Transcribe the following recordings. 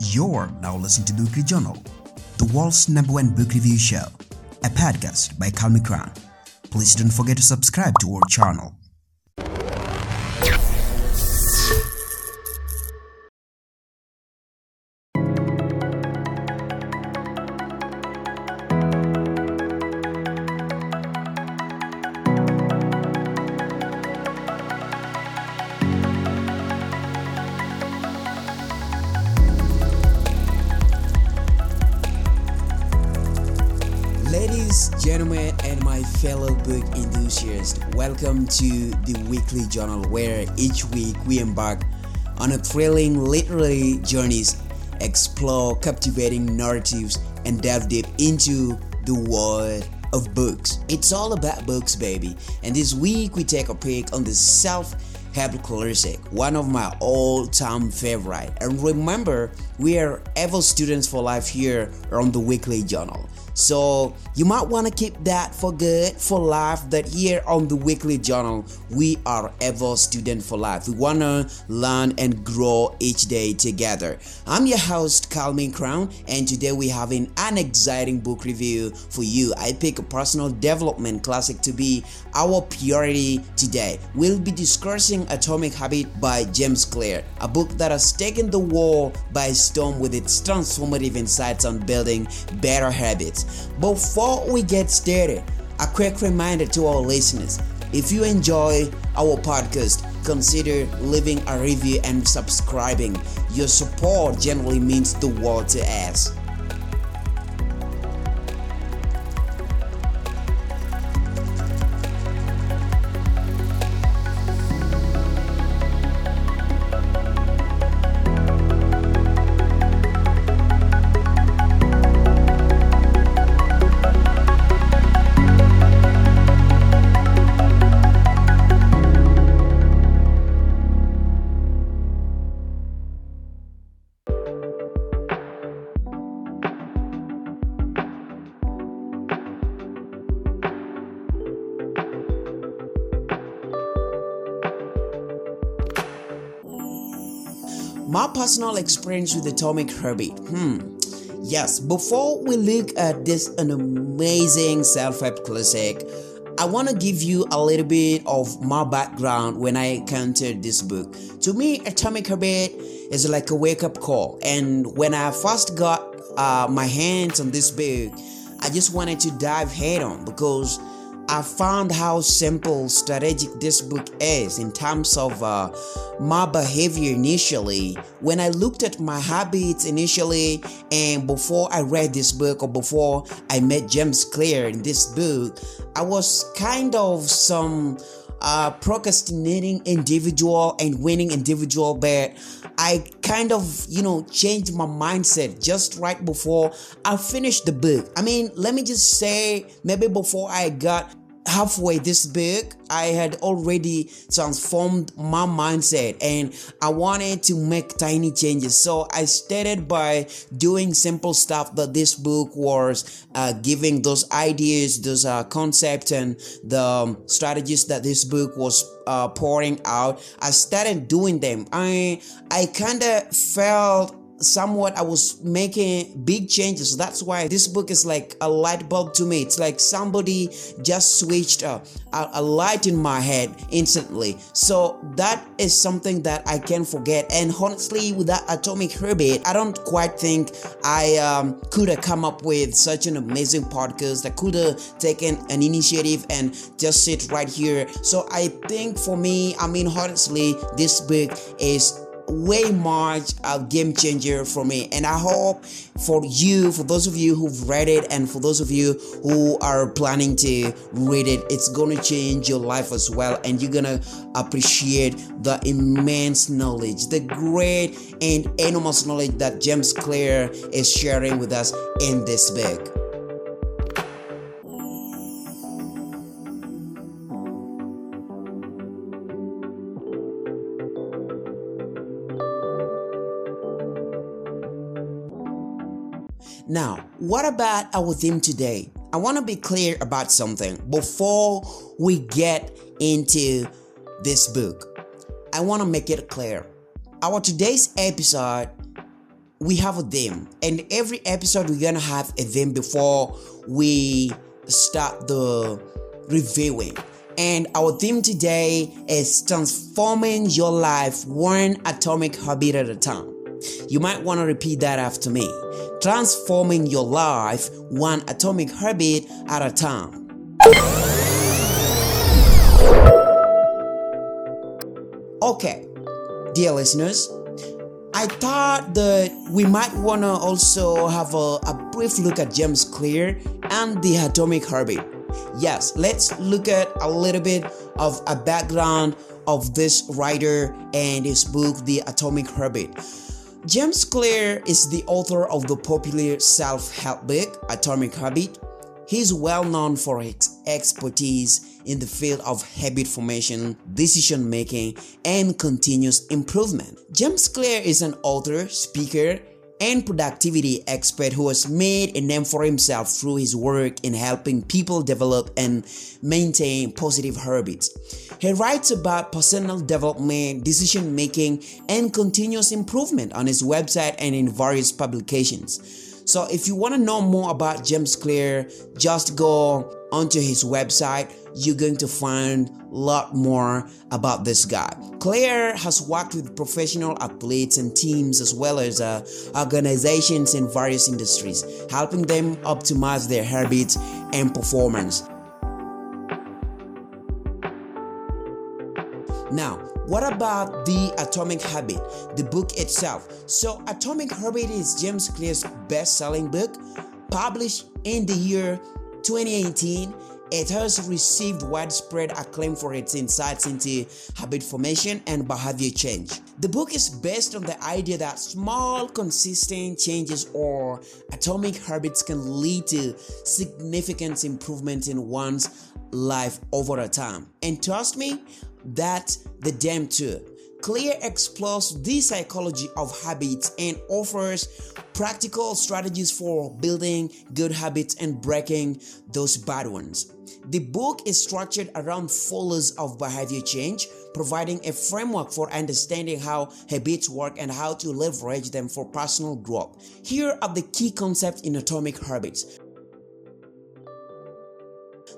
You're now listening to Book Journal, the world's number one book review show, a podcast by Calmey Crown. Please don't forget to subscribe to our channel. Welcome to the weekly journal where each week we embark on a thrilling literary journeys, explore captivating narratives, and delve deep into the world of books. It's all about books, baby. And this week we take a peek on the self help classic, one of my all-time favorite. And remember, we are ever students for life here on the weekly journal. So you might want to keep that for good for life. That here on the weekly journal, we are ever student for life. We want to learn and grow each day together. I'm your host, Calmey Crown, and today we having an exciting book review for you. I pick a personal development classic to be our priority today. We'll be discussing Atomic Habit by James Clear, a book that has taken the world by storm with its transformative insights on building better habits. Before we get started, a quick reminder to our listeners if you enjoy our podcast, consider leaving a review and subscribing. Your support generally means the world to us. My personal experience with Atomic Habit. Hmm. Yes, before we look at this an amazing self-help classic, I want to give you a little bit of my background when I encountered this book. To me, Atomic Habit is like a wake-up call, and when I first got uh, my hands on this book, I just wanted to dive head on because I found how simple, strategic this book is in terms of uh, my behavior initially. When I looked at my habits initially, and before I read this book or before I met James Clear in this book, I was kind of some uh, procrastinating individual and winning individual, but I kind of, you know, changed my mindset just right before I finished the book. I mean, let me just say, maybe before I got halfway this book i had already transformed my mindset and i wanted to make tiny changes. So i started by doing simple stuff that this book was uh, giving those ideas those uh, concepts and the um, strategies that this book was uh, pouring out. I started doing them. I i kind of felt somewhat I was making big changes. That's why this book is like a light bulb to me. It's like somebody just switched a, a, a, light in my head instantly. So that is something that I can't forget. And honestly, with that atomic habit, I don't quite think I um, could have come up with such an amazing podcast. I could have taken an initiative and just sit right here. So I think for me, I mean, honestly, this book is way much a game changer for me. And i hope for you for those of you who've read it and for those of you who are planning to read it it's gonna change your life as well. And you're gonna appreciate the immense knowledge the great and enormous knowledge that james clear is sharing with us in this book Now, what about our theme today? I want to be clear about something before we get into this book. I want to make it clear. Our today's episode we have a theme, and every episode we're gonna have a theme before we start the reviewing. And our theme today is transforming your life one atomic habit at a time. You might want to repeat that after me. Transforming your life one atomic habit at a time. Okay, dear listeners, I thought that we might want to also have a, a brief look at James Clear and the atomic habit. Yes, let's look at a little bit of a background of this writer and his book, The Atomic Habit. James Clear is the author of the popular self help book, Atomic Habit. He's well known for his expertise in the field of habit formation, decision making, and continuous improvement. James Clear is an author, speaker, and productivity expert who has made a name for himself through his work in helping people develop and maintain positive habits. He writes about personal development, decision making, and continuous improvement on his website and in various publications. So if you want to know more about James Clear, just go onto his website. You're going to find a lot more about this guy. Clear has worked with professional athletes and teams as well as uh, organizations in various industries, helping them optimize their habits and performance. What about the Atomic Habit, the book itself? So, Atomic Habit is James Clear's best selling book, published in the year 2018. It has received widespread acclaim for its insights into habit formation and behavior change. The book is based on the idea that small, consistent changes or atomic habits can lead to significant improvements in one's life over a time. And trust me, that's the damn too. Clear explores the psychology of habits and offers practical strategies for building good habits and breaking those bad ones. The book is structured around four of behavior change, providing a framework for understanding how habits work and how to leverage them for personal growth. Here are the key concepts in atomic habits.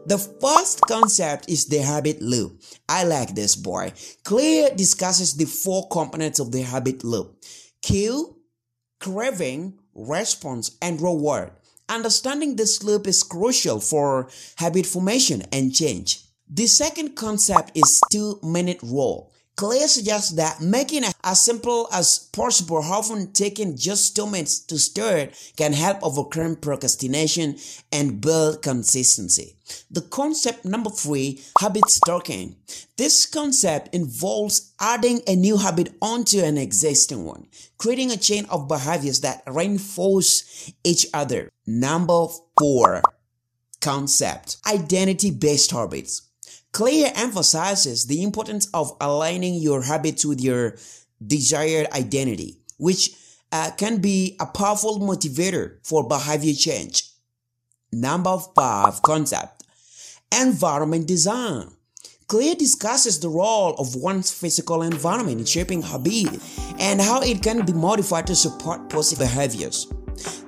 The first concept is the habit loop. I like this boy. Clear discusses the four components of the habit loop cue, craving, response, and reward. Understanding this loop is crucial for habit formation and change. The second concept is two minute rule. Clear suggests that making it as simple as possible, often taking just two minutes to start, can help overcome procrastination and build consistency. The concept number three, habit stacking. This concept involves adding a new habit onto an existing one, creating a chain of behaviors that reinforce each other. Number four, concept, identity based habits. Clear emphasizes the importance of aligning your habits with your desired identity, which uh, can be a powerful motivator for behavior change. Number five concept environment design. Clear discusses the role of one's physical environment in shaping habit and how it can be modified to support positive behaviors.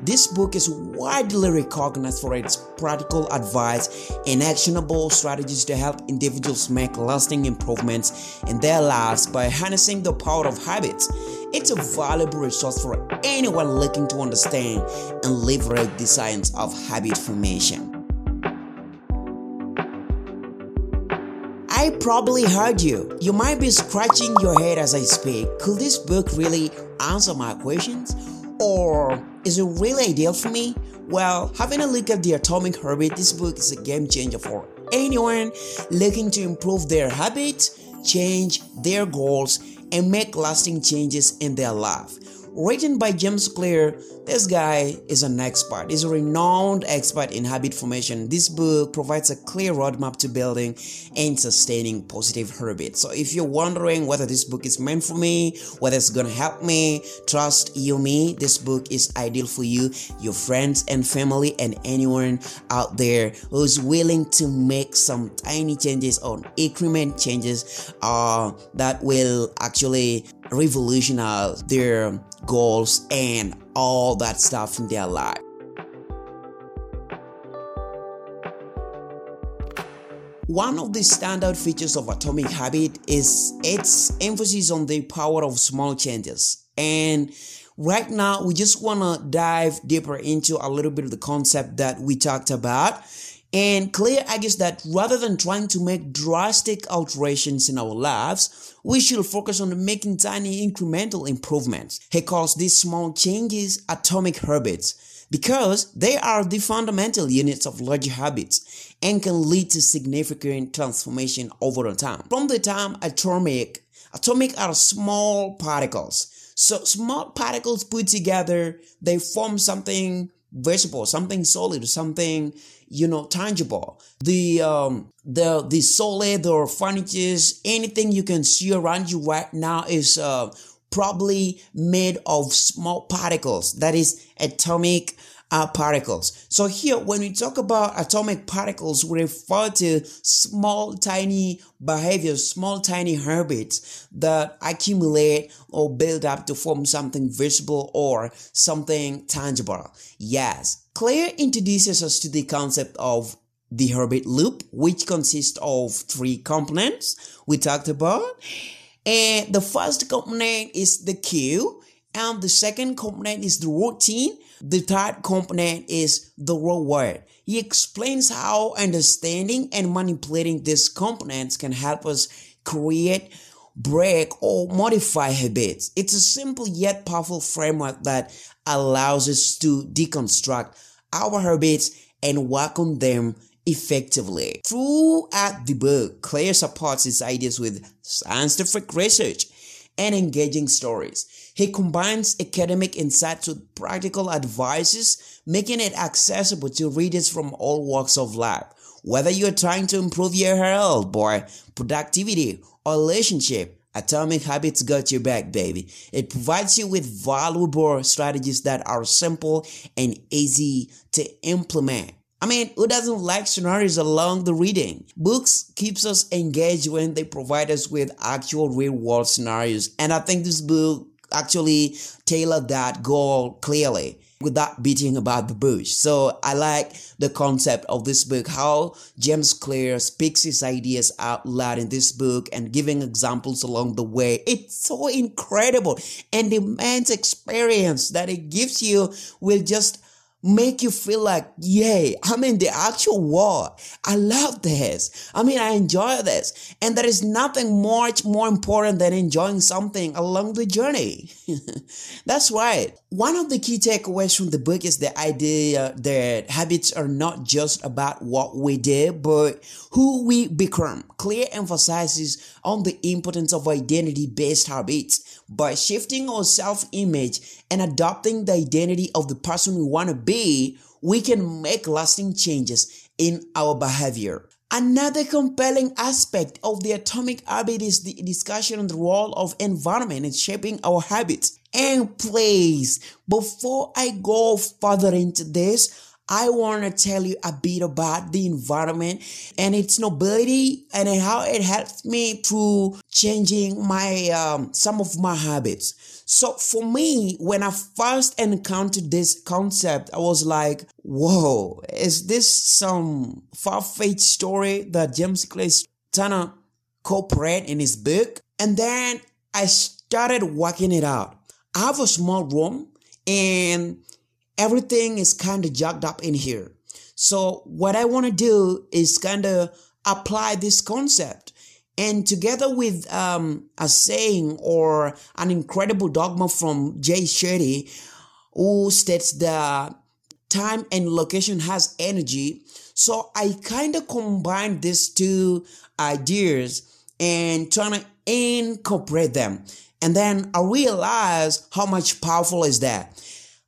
This book is widely recognized for its practical advice and actionable strategies to help individuals make lasting improvements in their lives by harnessing the power of habits. It's a valuable resource for anyone looking to understand and leverage the science of habit formation. I probably heard you. You might be scratching your head as I speak. Could this book really answer my questions? Or is it really ideal for me? Well, having a look at the Atomic Habit, this book is a game changer for anyone looking to improve their habits, change their goals, and make lasting changes in their life. Written by James Clear, this guy is an expert. He's a renowned expert in habit formation. This book provides a clear roadmap to building and sustaining positive habits. So if you're wondering whether this book is meant for me, whether it's gonna help me, trust you me, this book is ideal for you, your friends and family, and anyone out there who's willing to make some tiny changes or increment changes uh, that will actually revolutionize their goals and all that stuff in their life. One of the standout features of Atomic Habit is its emphasis on the power of small changes. And right now, we just want to dive deeper into a little bit of the concept that we talked about. And Clear argues that rather than trying to make drastic alterations in our lives, we should focus on making tiny incremental improvements. He calls these small changes atomic habits because they are the fundamental units of large habits and can lead to significant transformation over time. From the time atomic, atomic are small particles. So small particles put together, they form something visible, something solid, something you know tangible. The um the the solid or furniture, anything you can see around you right now is uh probably made of small particles. That is atomic are particles. So here, when we talk about atomic particles, we refer to small, tiny behaviors, small, tiny habits that accumulate or build up to form something visible or something tangible. Yes. Clear introduces us to the concept of the habit loop, which consists of three components we talked about. And the first component is the cue, and the second component is the routine, the third component is the reward. He explains how understanding and manipulating these components can help us create, break, or modify habits. It's a simple yet powerful framework that allows us to deconstruct our habits and work on them effectively. Throughout the book, Clear supports his ideas with scientific research and engaging stories. He combines academic insights with practical advices, making it accessible to readers from all walks of life. Whether you're trying to improve your health, boy, productivity, or relationship, Atomic Habits got your back, baby. It provides you with valuable strategies that are simple and easy to implement. I mean, who doesn't like scenarios along the reading? Books keeps us engaged when they provide us with actual real world scenarios. And I think this book actually tailored that goal clearly without beating about the bush. So I like the concept of this book, how James Clear speaks his ideas out loud in this book and giving examples along the way. It's so incredible. And the immense experience that it gives you will just make you feel like, yay, I'm in the actual war. I love this. I mean, I enjoy this. And there is nothing much more important than enjoying something along the journey. That's right. One of the key takeaways from the book is the idea that habits are not just about what we do, but who we become. Clear emphasizes on the importance of identity based habits by shifting our self image and adopting the identity of the person we want to be, we can make lasting changes in our behavior. Another compelling aspect of the atomic habit is the discussion on the role of environment in shaping our habits. And please, before I go further into this, I want to tell you a bit about the environment and its nobility and how it helped me through changing my um, some of my habits. So for me, when I first encountered this concept, I was like, "Whoa, is this some far-fetched story that James Clear is trying to cooperate in his book?" And then I started working it out. I have a small room and everything is kind of jacked up in here. So what I want to do is kind of apply this concept and together with um, a saying or an incredible dogma from Jay Shetty, who states that time and location has energy. So I kind of combine these two ideas and trying to incorporate them. And then I realize how much powerful is that.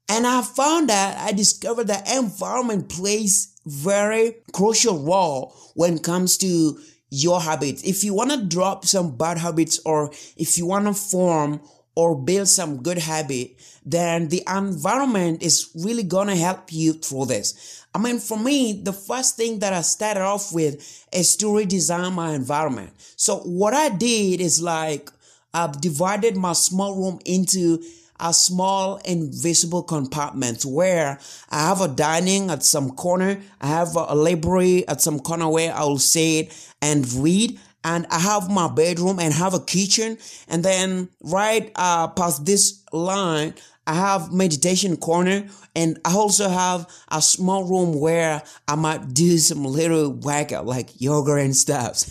And I found that I discovered that environment plays very crucial role when it comes to your habits. If you want to drop some bad habits or if you want to form or build some good habit, then the environment is really to help you through this. I mean, for me, the first thing that I started off with is to redesign my environment. So what I did is like, I've divided my small room into a small invisible compartment where I have a dining at some corner, I have a library at some corner where I will sit and read, and I have my bedroom and have a kitchen, and then right uh, past this line, I have meditation corner and I also have a small room where I might do some little workout like yoga and stuff.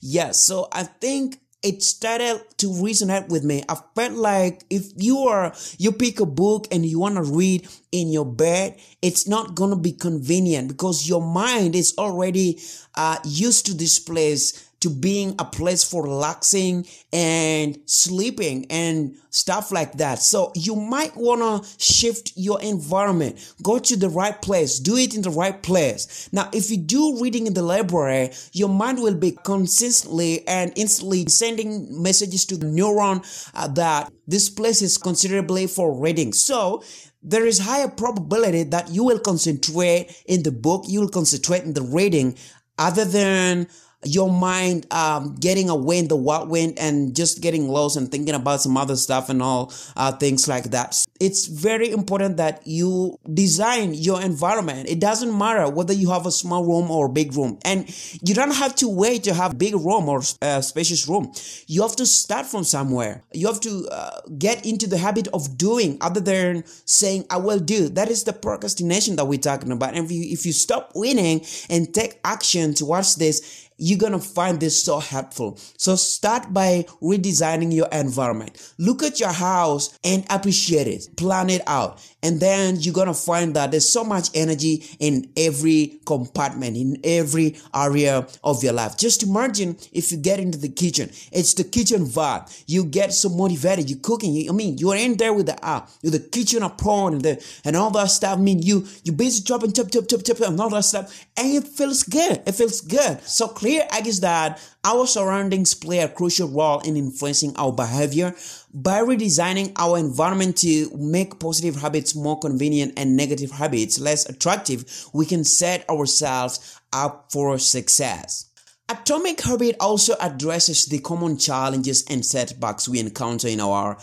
yeah, so I think it started to resonate with me. I felt like if you are, you pick a book and you want to read in your bed, it's not going to be convenient because your mind is already uh, used to this place to being a place for relaxing and sleeping and stuff like that. So you might want to shift your environment. Go to the right place. Do it in the right place. Now, if you do reading in the library, your mind will be consistently and instantly sending messages to the neuron uh, that this place is considerably for reading. So there is higher probability that you will concentrate in the book, you will concentrate in the reading other than your mind um, getting away in the whirlwind and just getting lost and thinking about some other stuff and all uh, things like that. It's very important that you design your environment. It doesn't matter whether you have a small room or a big room, and you don't have to wait to have big room or a uh, spacious room. You have to start from somewhere. You have to uh, get into the habit of doing, other than saying "I will do." That is the procrastination that we're talking about. And if you if you stop winning and take action towards this you're going to find this so helpful. So start by redesigning your environment. Look at your house and appreciate it. Plan it out. And then you're going to find that there's so much energy in every compartment, in every area of your life. Just imagine if you get into the kitchen, it's the kitchen vibe. You get so motivated. You're cooking. I mean, you're in there with the uh, with the kitchen apron and the, and all that stuff. I mean, you, you busy chopping, chop, chop, chop, chop, and all that stuff. And it feels good. It feels good. So clear I guess that our surroundings play a crucial role in influencing our behavior by redesigning our environment to make positive habits more convenient and negative habits less attractive. We can set ourselves up for success. Atomic Habit also addresses the common challenges and setbacks we encounter in our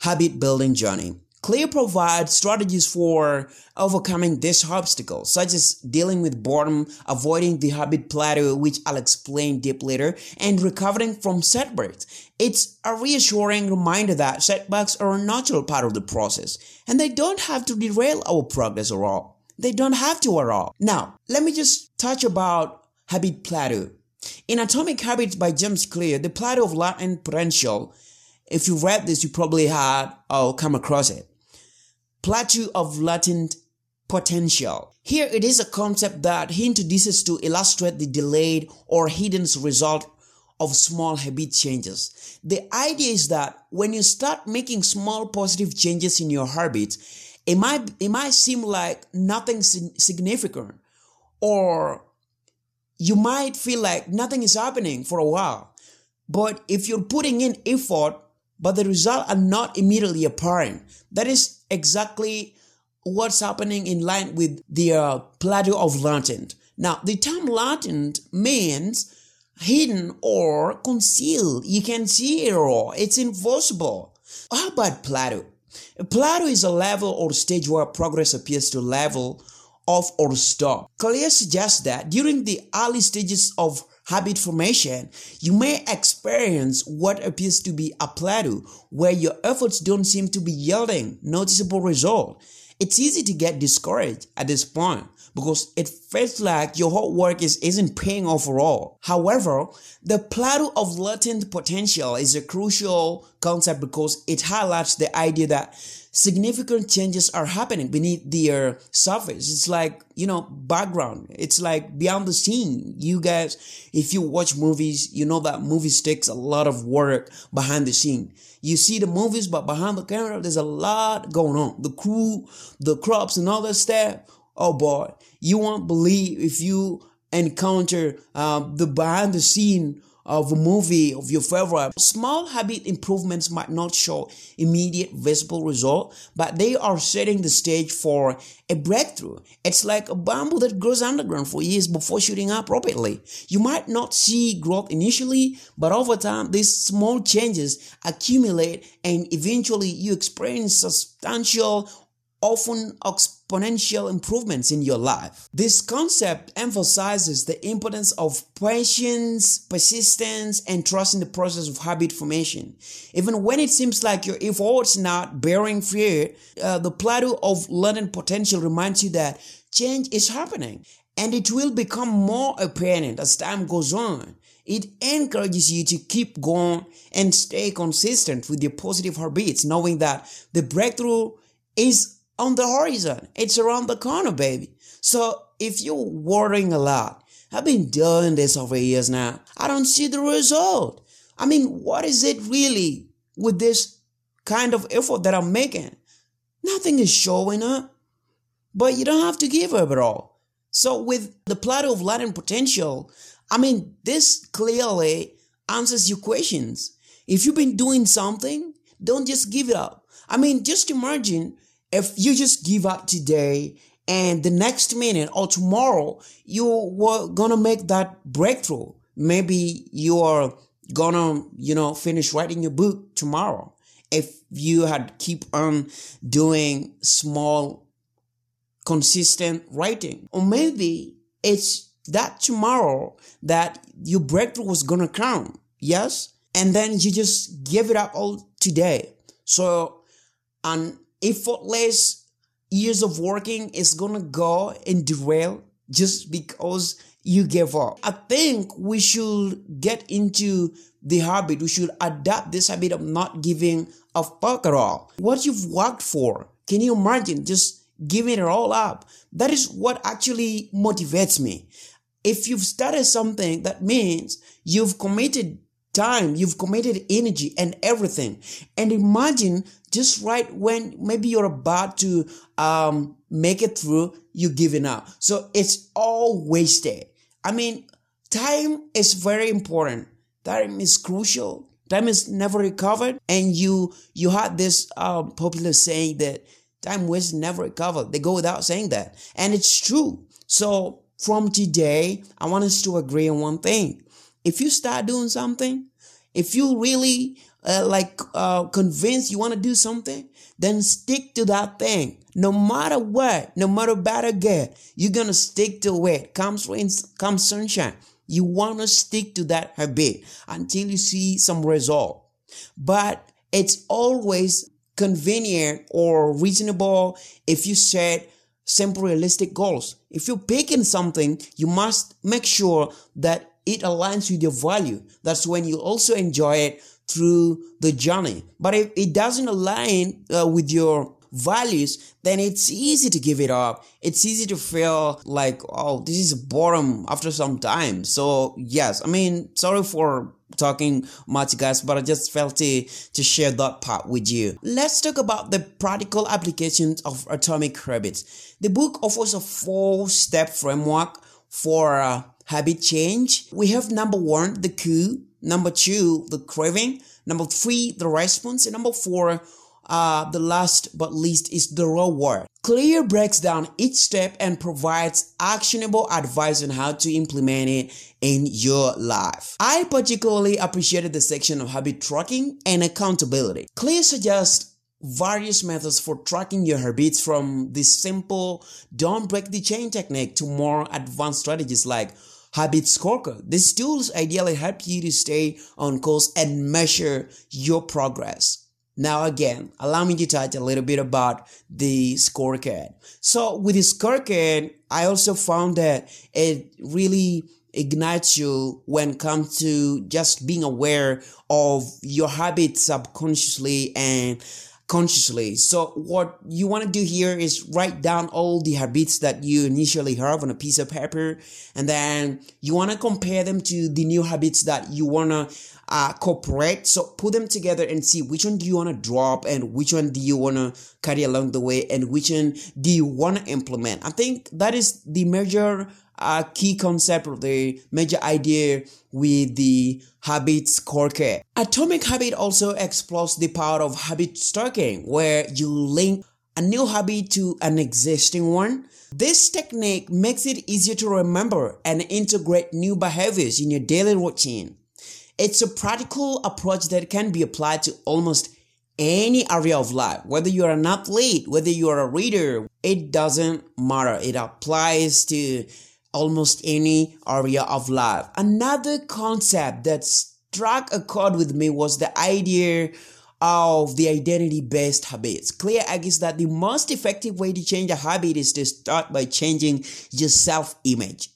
habit building journey. Clear provides strategies for overcoming this obstacle, such as dealing with boredom, avoiding the habit plateau, which I'll explain deep later, and recovering from setbacks. It's a reassuring reminder that setbacks are a natural part of the process, and they don't have to derail our progress at all. They don't have to at all. Now, let me just touch about habit plateau. In Atomic Habits by James Clear, the plateau of latent potential if you read this, you probably had or come across it. Plateau of latent potential. Here it is a concept that he introduces to illustrate the delayed or hidden result of small habit changes. The idea is that when you start making small positive changes in your habits, it might, it might seem like nothing significant or you might feel like nothing is happening for a while. But if you're putting in effort but the results are not immediately apparent. That is exactly what's happening in line with the uh, plateau of latent. Now, the term latent means hidden or concealed. You can see it all. It's invisible. How about plateau? A plateau is a level or stage where progress appears to level off or stop. Clear suggests that during the early stages of habit formation, you may experience what appears to be a plateau where your efforts don't seem to be yielding noticeable result. It's easy to get discouraged at this point because it feels like your hard work is, isn't paying off at all. However, the plateau of latent potential is a crucial concept because it highlights the idea that significant changes are happening beneath the uh, surface. It's like, you know, background. It's like beyond the scene. You guys, if you watch movies, you know that movies takes a lot of work behind the scene. You see the movies, but behind the camera, there's a lot going on. The crew, the crops and all that stuff. Oh boy, you won't believe if you encounter uh, the behind the scene of a movie of your favorite. Small habit improvements might not show immediate visible result, but they are setting the stage for a breakthrough. It's like a bamboo that grows underground for years before shooting up rapidly. You might not see growth initially, but over time, these small changes accumulate and eventually you experience substantial often exponential improvements in your life. This concept emphasizes the importance of patience, persistence, and trust in the process of habit formation. Even when it seems like your efforts are not bearing fruit, uh, the plateau of latent potential reminds you that change is happening and it will become more apparent as time goes on. It encourages you to keep going and stay consistent with your positive habits, knowing that the breakthrough is on the horizon. It's around the corner, baby. So if you're worrying a lot, I've been doing this over years now. I don't see the result. I mean, what is it really with this kind of effort that I'm making? Nothing is showing up. But you don't have to give up at all. So with the plateau of latent potential, I mean, this clearly answers your questions. If you've been doing something, don't just give it up. I mean, just imagine if you just give up today and the next minute or tomorrow you were gonna make that breakthrough. Maybe you are gonna you know finish writing your book tomorrow. If you had keep on doing small consistent writing. Or maybe it's that tomorrow that your breakthrough was gonna come yes? And then you just give it up all today. So and effortless years of working is gonna go and derail just because you gave up. I think we should get into the habit. We should adapt this habit of not giving a fuck at all. What you've worked for, can you imagine just giving it all up? That is what actually motivates me. If you've started something, that means you've committed time, you've committed energy and everything. And imagine just right when maybe you're about to um, make it through, you're giving up. So it's all wasted. I mean, time is very important. Time is crucial. Time is never recovered. And you you had this um, popular saying that time was never recovered. They go without saying that, and it's true. So from today, I want us to agree on one thing. If you start doing something, if you really uh, like uh, convinced you want to do something, then stick to that thing. No matter what, no matter bad or good, you're gonna stick to it. Comes rain, comes sunshine. You wanna stick to that habit until you see some result. But it's always convenient or reasonable if you set simple realistic goals. If you're picking something, you must make sure that it aligns with your value. That's when you also enjoy it through the journey. But if it doesn't align uh, with your values, then it's easy to give it up. It's easy to feel like, oh, this is boredom after some time. So yes, I mean, sorry for talking much guys, but I just felt to, to share that part with you. Let's talk about the practical applications of atomic habits. The book offers a four step framework for uh, habit change. We have number one, the cue. Number two, the craving. Number three, the response. And number four, uh, the last but least is the reward. Clear breaks down each step and provides actionable advice on how to implement it in your life. I particularly appreciated the section of habit tracking and accountability. Clear suggests various methods for tracking your habits from the simple don't break the chain technique to more advanced strategies like habit scorecard. These tools ideally help you to stay on course and measure your progress. Now again, allow me to touch a little bit about the scorecard. So with the scorecard, I also found that it really ignites you when it comes to just being aware of your habits subconsciously and consciously. So what you want to do here is write down all the habits that you initially have on a piece of paper. And then you want to compare them to the new habits that you want to uh, cooperate. So put them together and see which one do you want to drop and which one do you want to carry along the way and which one do you want to implement. I think that is the major a key concept or the major idea with the habit scorecard. Atomic Habit also explores the power of habit stacking, where you link a new habit to an existing one. This technique makes it easier to remember and integrate new behaviors in your daily routine. It's a practical approach that can be applied to almost any area of life, whether you're an athlete, whether you're a reader, it doesn't matter. It applies to almost any area of life. Another concept that struck a chord with me was the idea of the identity based habits. Clear argues that the most effective way to change a habit is to start by changing your self image.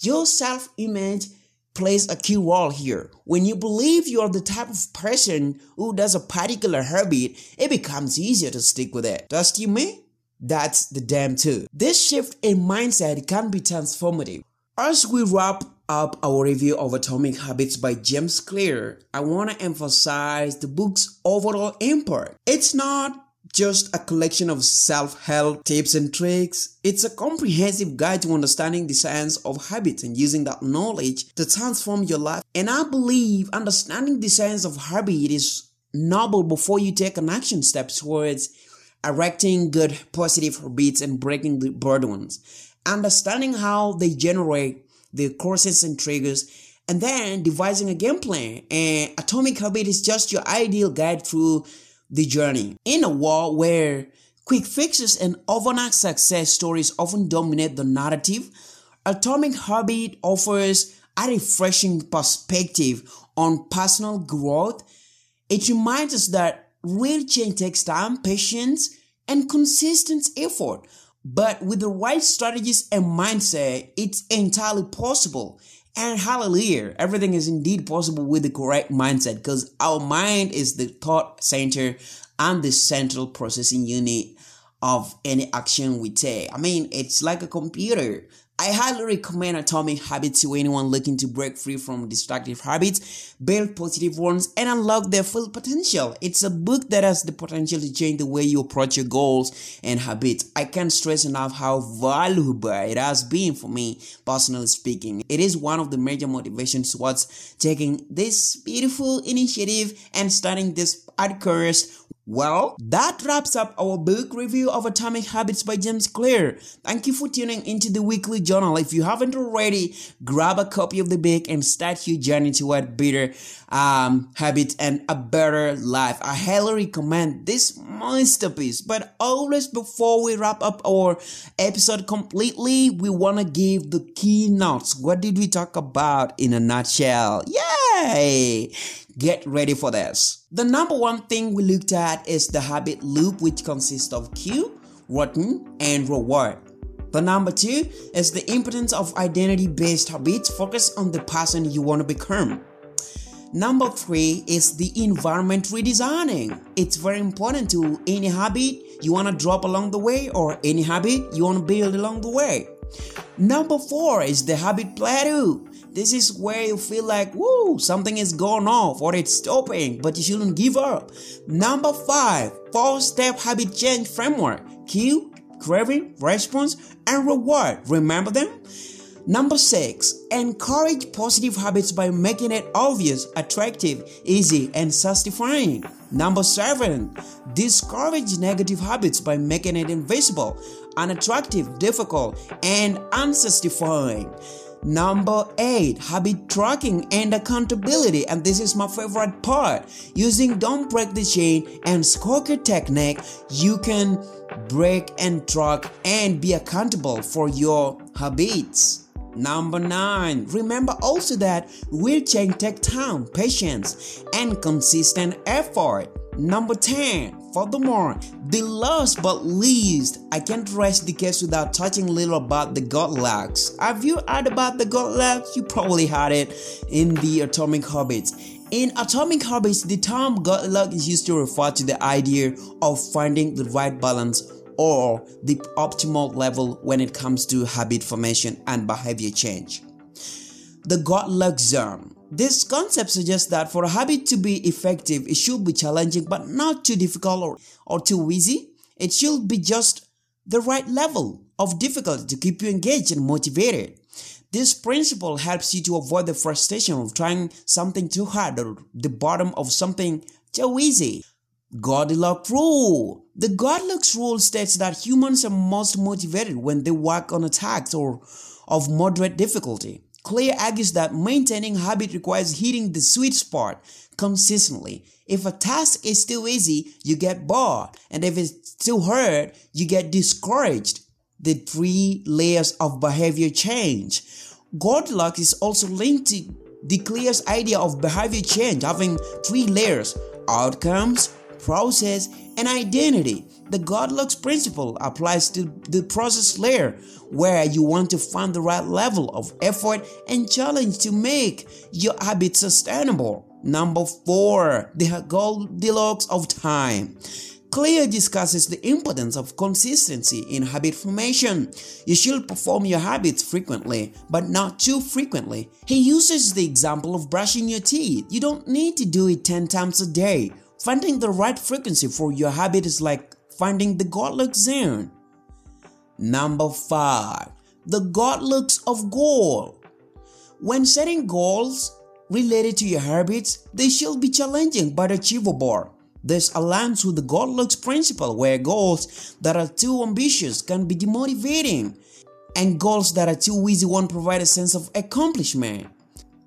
Your self image plays a key role here. When you believe you are the type of person who does a particular habit, it becomes easier to stick with it. Trust you me? That's the damn too. This shift in mindset can be transformative. As we wrap up our review of Atomic Habits by James Clear, I want to emphasize the book's overall impact. It's not just a collection of self-help tips and tricks. It's a comprehensive guide to understanding the science of habits and using that knowledge to transform your life. And I believe understanding the science of habit is noble before you take an action step towards erecting good positive habits and breaking the bad ones. Understanding how they generate the courses and triggers and then devising a game plan. And Atomic Habit is just your ideal guide through the journey. In a world where quick fixes and overnight success stories often dominate the narrative, Atomic Habit offers a refreshing perspective on personal growth. It reminds us that real change takes time, patience, and consistent effort. But with the right strategies and mindset, it's entirely possible. And hallelujah, everything is indeed possible with the correct mindset because our mind is the thought center and the central processing unit of any action we take. I mean, it's like a computer. I highly recommend Atomic Habits to anyone looking to break free from destructive habits, build positive ones, and unlock their full potential. It's a book that has the potential to change the way you approach your goals and habits. I can't stress enough how valuable it has been for me, personally speaking. It is one of the major motivations towards taking this beautiful initiative and starting this podcast well, that wraps up our book review of Atomic Habits by James Clear. Thank you for tuning into the weekly journal. If you haven't already, grab a copy of the book and start your journey toward better um, habits and a better life. I highly recommend this masterpiece. But always before we wrap up our episode completely, we want to give the keynotes. What did we talk about in a nutshell? Yay! Get ready for this. The number one thing we looked at is the habit loop, which consists of cue, routine, and reward. The number two is the importance of identity based habits. Focus on the person you want to become. Number three is the environment redesigning. It's very important to any habit you want to drop along the way or any habit you want to build along the way. Number four is the habit plateau. This is where you feel like, woo, something is going off or it's stopping, but you shouldn't give up. Number five, four step habit change framework. Cue, craving, response, and reward. Remember them? Number six, encourage positive habits by making it obvious, attractive, easy, and satisfying. Number seven, discourage negative habits by making it invisible, unattractive, difficult, and unsatisfying. Number eight, habit tracking and accountability. And this is my favorite part. Using don't break the chain and scorecard technique, you can break and track and be accountable for your habits. Number nine, remember also that real change takes time, patience, and consistent effort. Number 10, furthermore, the last but least, I can't rest the case without touching a little about the Goldilocks. Have you heard about the Goldilocks? You probably had it in the Atomic Habits. In Atomic Habits, the term Goldilocks is used to refer to the idea of finding the right balance or the optimal level when it comes to habit formation and behavior change. The Goldilocks zone this concept suggests that for a habit to be effective, it should be challenging but not too difficult or, or too easy. It should be just the right level of difficulty to keep you engaged and motivated. This principle helps you to avoid the frustration of trying something too hard or the bottom of something too easy. Goldilocks rule. The Goldilocks rule states that humans are most motivated when they work on a task or of moderate difficulty. Clear argues that maintaining habit requires hitting the sweet spot consistently. If a task is too easy, you get bored, and if it's too hard, you get discouraged. The three layers of behavior change. Goldilocks is also linked to the Clear's idea of behavior change having three layers outcomes, process, and identity. The Goldilocks principle applies to the process layer, where you want to find the right level of effort and challenge to make your habit sustainable. Number four, the Goldilocks of time. Clear discusses the importance of consistency in habit formation. You should perform your habits frequently, but not too frequently. He uses the example of brushing your teeth. You don't need to do it 10 times a day. Finding the right frequency for your habit is like finding the Goldilocks zone. Number 5. The Goldilocks of goal. When setting goals related to your habits, they should be challenging but achievable. This aligns with the Goldilocks principle where goals that are too ambitious can be demotivating and goals that are too easy won't provide a sense of accomplishment.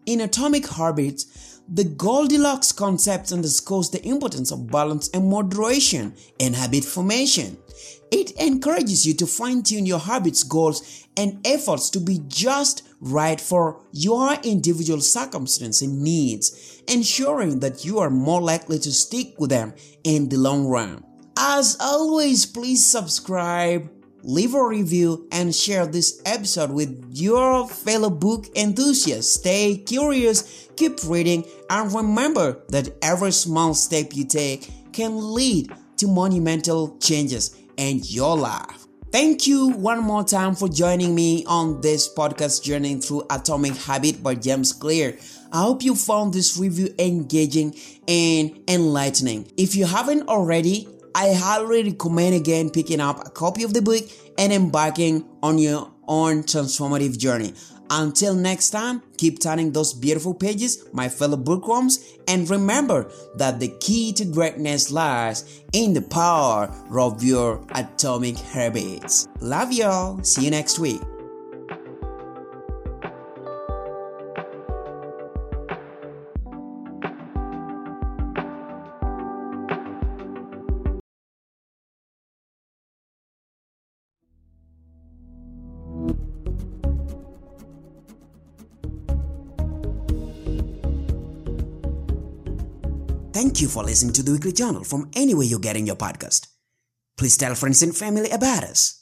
In Atomic Habits, the Goldilocks concept underscores the importance of balance and moderation in habit formation. It encourages you to fine tune your habits, goals, and efforts to be just right for your individual circumstance and needs, ensuring that you are more likely to stick with them in the long run. As always, please subscribe, leave a review, and share this episode with your fellow book enthusiasts. Stay curious, keep reading, and remember that every small step you take can lead to monumental changes in your life. Thank you one more time for joining me on this podcast journey through Atomic Habit by James Clear. I hope you found this review engaging and enlightening. If you haven't already, I highly recommend again picking up a copy of the book and embarking on your own transformative journey. Until next time, keep turning those beautiful pages, my fellow bookworms, and remember that the key to greatness lies in the power of your atomic habits. Love y'all. See you next week. Thank you for listening to the Weekly Journal from anywhere you're getting your podcast. Please tell friends and family about us.